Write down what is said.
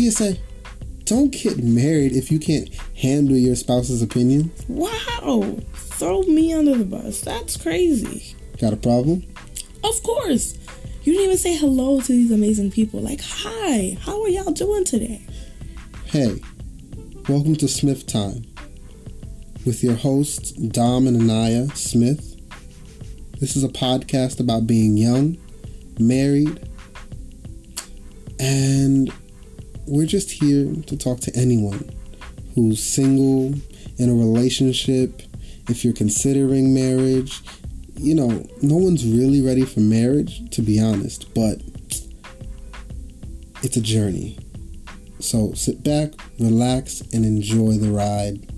PSA: Don't get married if you can't handle your spouse's opinion. Wow. Throw me under the bus. That's crazy. Got a problem? Of course. You didn't even say hello to these amazing people. Like, hi, how are y'all doing today? Hey, welcome to Smith Time with your hosts, Dom and Anaya Smith. This is a podcast about being young, married, and we're just here to talk to anyone who's single, in a relationship, if you're considering marriage. You know, no one's really ready for marriage, to be honest, but it's a journey. So sit back, relax, and enjoy the ride.